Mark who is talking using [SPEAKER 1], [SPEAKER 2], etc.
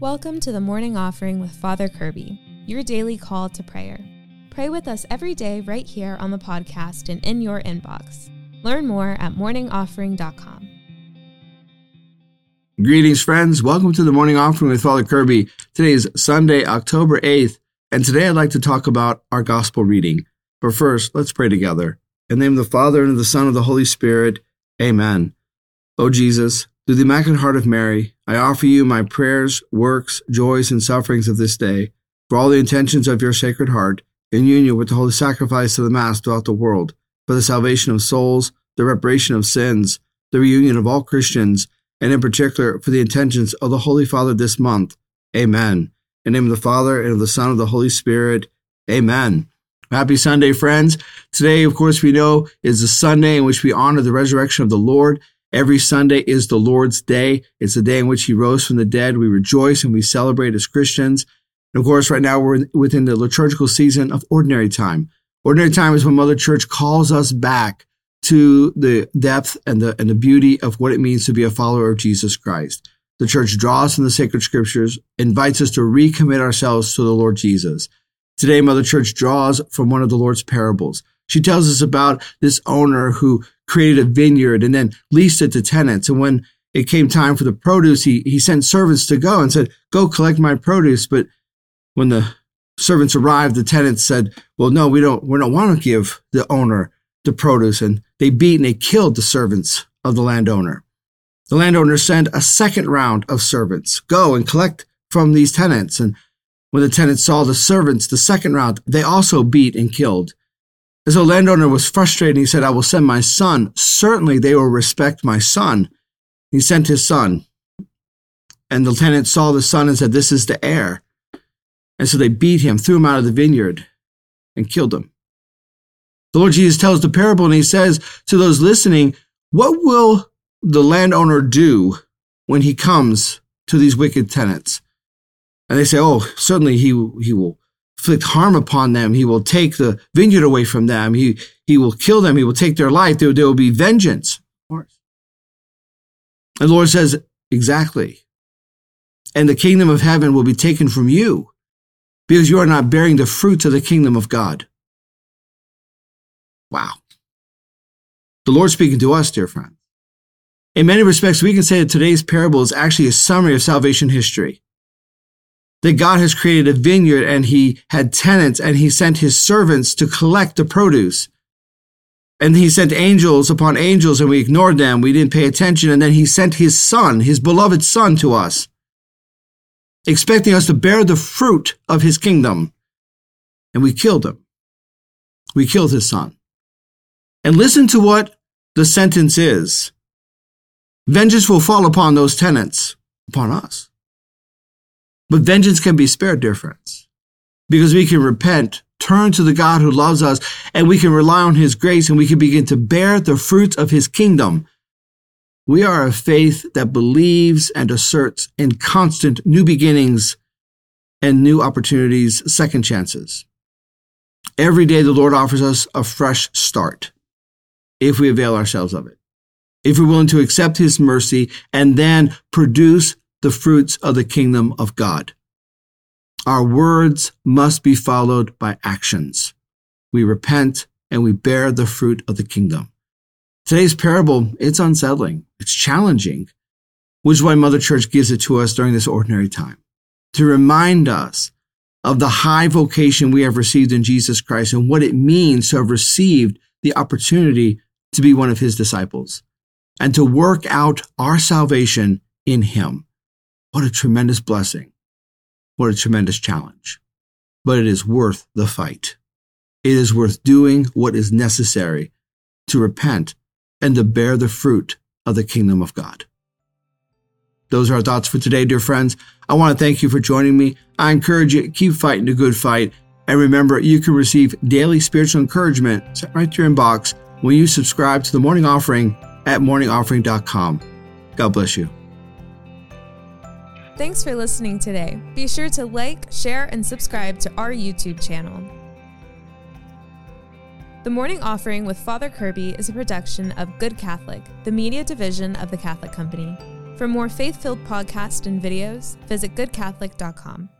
[SPEAKER 1] Welcome to the morning offering with Father Kirby, your daily call to prayer. Pray with us every day right here on the podcast and in your inbox. Learn more at morningoffering.com.
[SPEAKER 2] Greetings, friends. Welcome to the morning offering with Father Kirby. Today is Sunday, October 8th, and today I'd like to talk about our gospel reading. But first, let's pray together. In the name of the Father, and of the Son, and of the Holy Spirit, amen. O Jesus, through the Immaculate Heart of Mary, I offer you my prayers, works, joys, and sufferings of this day, for all the intentions of your Sacred Heart, in union with the holy sacrifice of the Mass throughout the world, for the salvation of souls, the reparation of sins, the reunion of all Christians, and in particular for the intentions of the Holy Father this month. Amen. In the name of the Father, and of the Son, and of the Holy Spirit. Amen. Happy Sunday, friends. Today, of course, we know is the Sunday in which we honor the resurrection of the Lord. Every Sunday is the Lord's day. It's the day in which he rose from the dead. We rejoice and we celebrate as Christians. And of course, right now we're within the liturgical season of ordinary time. Ordinary time is when Mother Church calls us back to the depth and the, and the beauty of what it means to be a follower of Jesus Christ. The church draws from the sacred scriptures, invites us to recommit ourselves to the Lord Jesus. Today, Mother Church draws from one of the Lord's parables. She tells us about this owner who created a vineyard and then leased it to tenants. And when it came time for the produce, he, he sent servants to go and said, Go collect my produce. But when the servants arrived, the tenants said, Well, no, we don't, we don't want to give the owner the produce. And they beat and they killed the servants of the landowner. The landowner sent a second round of servants, go and collect from these tenants. And when the tenants saw the servants, the second round, they also beat and killed. As the landowner was frustrated, he said, I will send my son. Certainly they will respect my son. He sent his son. And the tenant saw the son and said, This is the heir. And so they beat him, threw him out of the vineyard, and killed him. The Lord Jesus tells the parable and he says to those listening, What will the landowner do when he comes to these wicked tenants? And they say, Oh, certainly he, he will inflict harm upon them. He will take the vineyard away from them. He, he will kill them. He will take their life. There, there will be vengeance. Of course. And the Lord says, exactly. And the kingdom of heaven will be taken from you because you are not bearing the fruits of the kingdom of God. Wow. The Lord speaking to us, dear friends. In many respects, we can say that today's parable is actually a summary of salvation history that God has created a vineyard and he had tenants and he sent his servants to collect the produce. And he sent angels upon angels and we ignored them. We didn't pay attention. And then he sent his son, his beloved son to us, expecting us to bear the fruit of his kingdom. And we killed him. We killed his son. And listen to what the sentence is. Vengeance will fall upon those tenants, upon us. But vengeance can be spared, dear friends, because we can repent, turn to the God who loves us, and we can rely on his grace and we can begin to bear the fruits of his kingdom. We are a faith that believes and asserts in constant new beginnings and new opportunities, second chances. Every day, the Lord offers us a fresh start if we avail ourselves of it. If we're willing to accept his mercy and then produce the fruits of the kingdom of God. Our words must be followed by actions. We repent and we bear the fruit of the kingdom. Today's parable, it's unsettling. It's challenging, which is why Mother Church gives it to us during this ordinary time to remind us of the high vocation we have received in Jesus Christ and what it means to have received the opportunity to be one of his disciples and to work out our salvation in him. What a tremendous blessing. What a tremendous challenge. But it is worth the fight. It is worth doing what is necessary to repent and to bear the fruit of the kingdom of God. Those are our thoughts for today, dear friends. I want to thank you for joining me. I encourage you, keep fighting the good fight. And remember, you can receive daily spiritual encouragement sent right to your inbox when you subscribe to the morning offering at morningoffering.com. God bless you.
[SPEAKER 1] Thanks for listening today. Be sure to like, share, and subscribe to our YouTube channel. The Morning Offering with Father Kirby is a production of Good Catholic, the media division of the Catholic Company. For more faith filled podcasts and videos, visit goodcatholic.com.